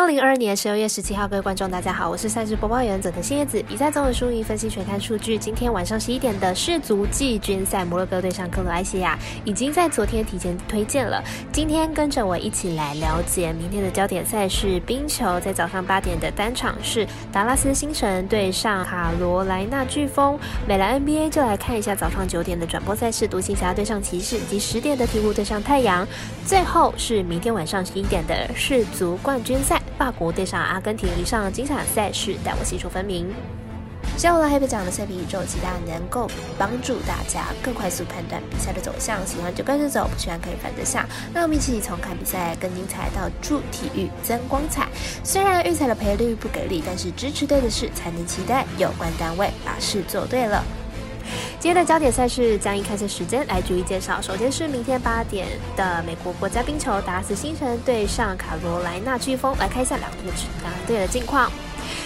二零二二年十二月十七号，各位观众，大家好，我是赛事播报员佐藤新叶子。比赛综合输赢分析全看数据。今天晚上十一点的世足季军赛，摩洛哥对上克罗埃西亚，已经在昨天提前推荐了。今天跟着我一起来了解明天的焦点赛事冰球，在早上八点的单场是达拉斯星辰对上卡罗莱纳飓风。美篮 NBA 就来看一下早上九点的转播赛事，独行侠对上骑士，以及十点的鹈鹕对上太阳。最后是明天晚上十一点的世足冠军赛。法国对上阿根廷，以上精彩赛事带我细数分明。接下来黑白讲的赛评宇宙，期待能够帮助大家更快速判断比赛的走向。喜欢就跟着走，不喜欢可以反着下。那我们一起从看比赛更精彩到助体育增光彩。虽然预测的赔率不给力，但是支持对的事才能期待有关单位把事做对了。今天的焦点赛事将以开赛时间来逐一介绍。首先是明天八点的美国国家冰球达拉斯星辰对上卡罗莱纳飓风，来看一下两队的两队的近况。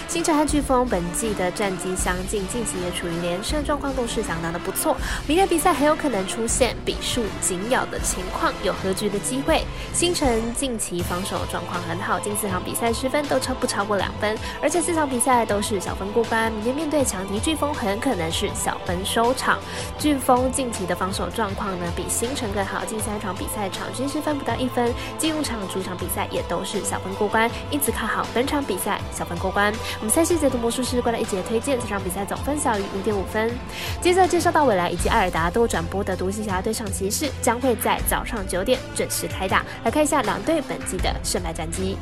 星辰和飓风本季的战绩相近，近期也处于连胜状况，都是相当的不错。明天比赛很有可能出现比数紧咬的情况，有和局的机会。星辰近期防守状况很好，近四场比赛失分都超不超过两分，而且四场比赛都是小分过关。明天面对强敌飓风，很可能是小分收场。飓风近期的防守状况呢，比星辰更好，近三场比赛场均失分不到一分，进入场主场比赛也都是小分过关，因此看好本场比赛小分过关。我们赛事解读魔术师过来一节推荐，这场比赛总分小于五点五分。接着介绍到未来以及艾尔达都转播的独行侠对上骑士，将会在早上九点准时开打。来看一下两队本季的胜败战绩。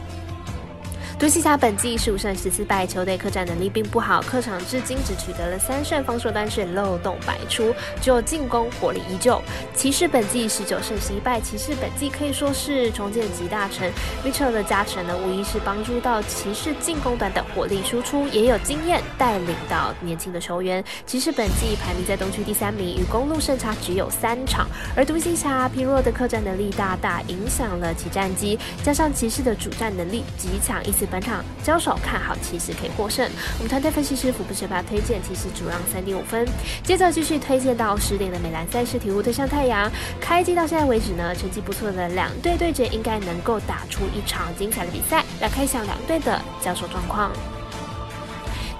独行侠本季十五胜十四败，球队客战能力并不好，客场至今只取得了三胜，防守端是漏洞百出，只有进攻火力依旧。骑士本季十九胜十一败，骑士本季可以说是重建集大成，Mitchell 的加成呢，无疑是帮助到骑士进攻端的火力输出，也有经验带领到年轻的球员。骑士本季排名在东区第三名，与公路胜差只有三场，而独行侠疲弱的客战能力大大影响了其战绩，加上骑士的主战能力极强，因本场交手看好骑士可以获胜，我们团队分析师福布学霸推荐骑士主让三点五分。接着继续推荐到十点的美兰赛事鹈鹕对上太阳，开机到现在为止呢，成绩不错的两队对决应该能够打出一场精彩的比赛。来看一下两队的交手状况。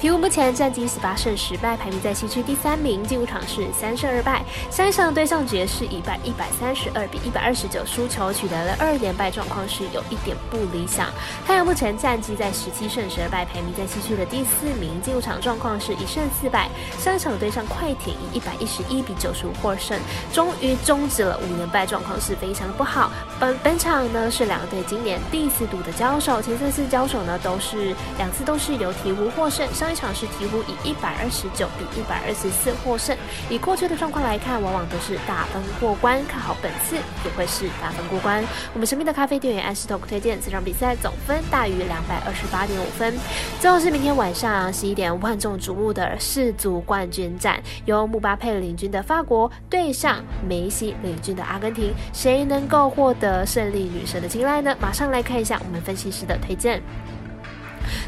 鹈鹕目前战绩十八胜十败，排名在西区第三名。进入场是三胜二败，上一场对上爵士以败一百三十二比一百二十九输球，取得了二连败状况是有一点不理想。太阳目前战绩在十七胜十二败，排名在西区的第四名。进入场状况是一胜四败，上一场对上快艇以一百一十一比九十五获胜，终于终止了五连败状况是非常的不好。本本场呢是两队今年第四度的交手，前三次交手呢都是两次都是由鹈鹕获胜。上一场是鹈鹕以一百二十九比一百二十四获胜。以过去的状况来看，往往都是大分过关。看好本次也会是大分过关。我们神秘的咖啡店员 s t o k 推荐这场比赛总分大于两百二十八点五分。最后是明天晚上十一点万众瞩目的世足冠军战，由姆巴佩领军的法国对上梅西领军的阿根廷，谁能够获得胜利女神的青睐呢？马上来看一下我们分析师的推荐。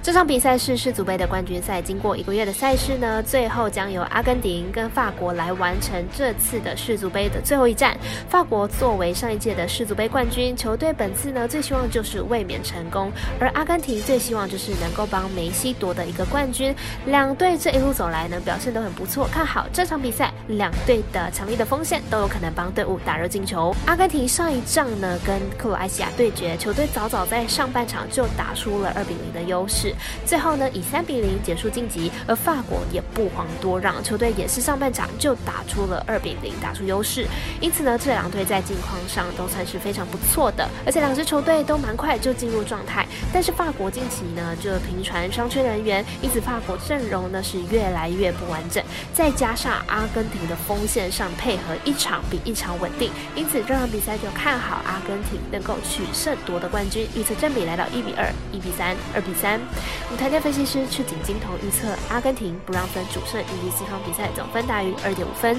这场比赛是世足杯的冠军赛，经过一个月的赛事呢，最后将由阿根廷跟法国来完成这次的世足杯的最后一战。法国作为上一届的世足杯冠军球队，本次呢最希望就是卫冕成功，而阿根廷最希望就是能够帮梅西夺得一个冠军。两队这一路走来呢表现都很不错，看好这场比赛，两队的强力的锋线都有可能帮队伍打入进球。阿根廷上一仗呢跟克罗埃西亚对决，球队早早在上半场就打出了二比零的优势。最后呢，以三比零结束晋级，而法国也不遑多让，球队也是上半场就打出了二比零，打出优势。因此呢，这两队在近况上都算是非常不错的，而且两支球队都蛮快就进入状态。但是法国近期呢就频传伤缺人员，因此法国阵容呢是越来越不完整。再加上阿根廷的锋线上配合一场比一场稳定，因此这场比赛就看好阿根廷能够取胜夺得冠军。预测正比来到一比二、一比三、二比三。我们台电分析师赤井金童预测阿根廷不让分主胜，以及四场比赛总分大于二点五分。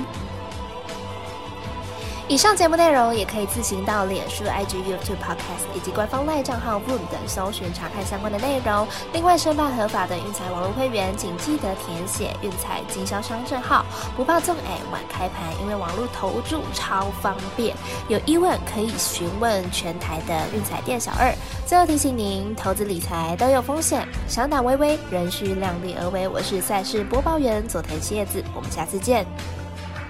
以上节目内容也可以自行到脸书、IG、YouTube、Podcast 以及官方赖账号 Boom 等搜寻查看相关的内容。另外，申办合法的运彩网络会员，请记得填写运彩经销商证号，不怕中哎晚开盘，因为网络投注超方便。有疑问可以询问全台的运彩店小二。最后提醒您，投资理财都有风险，想打微微，仍需量力而为。我是赛事播报员佐藤蝎子，我们下次见。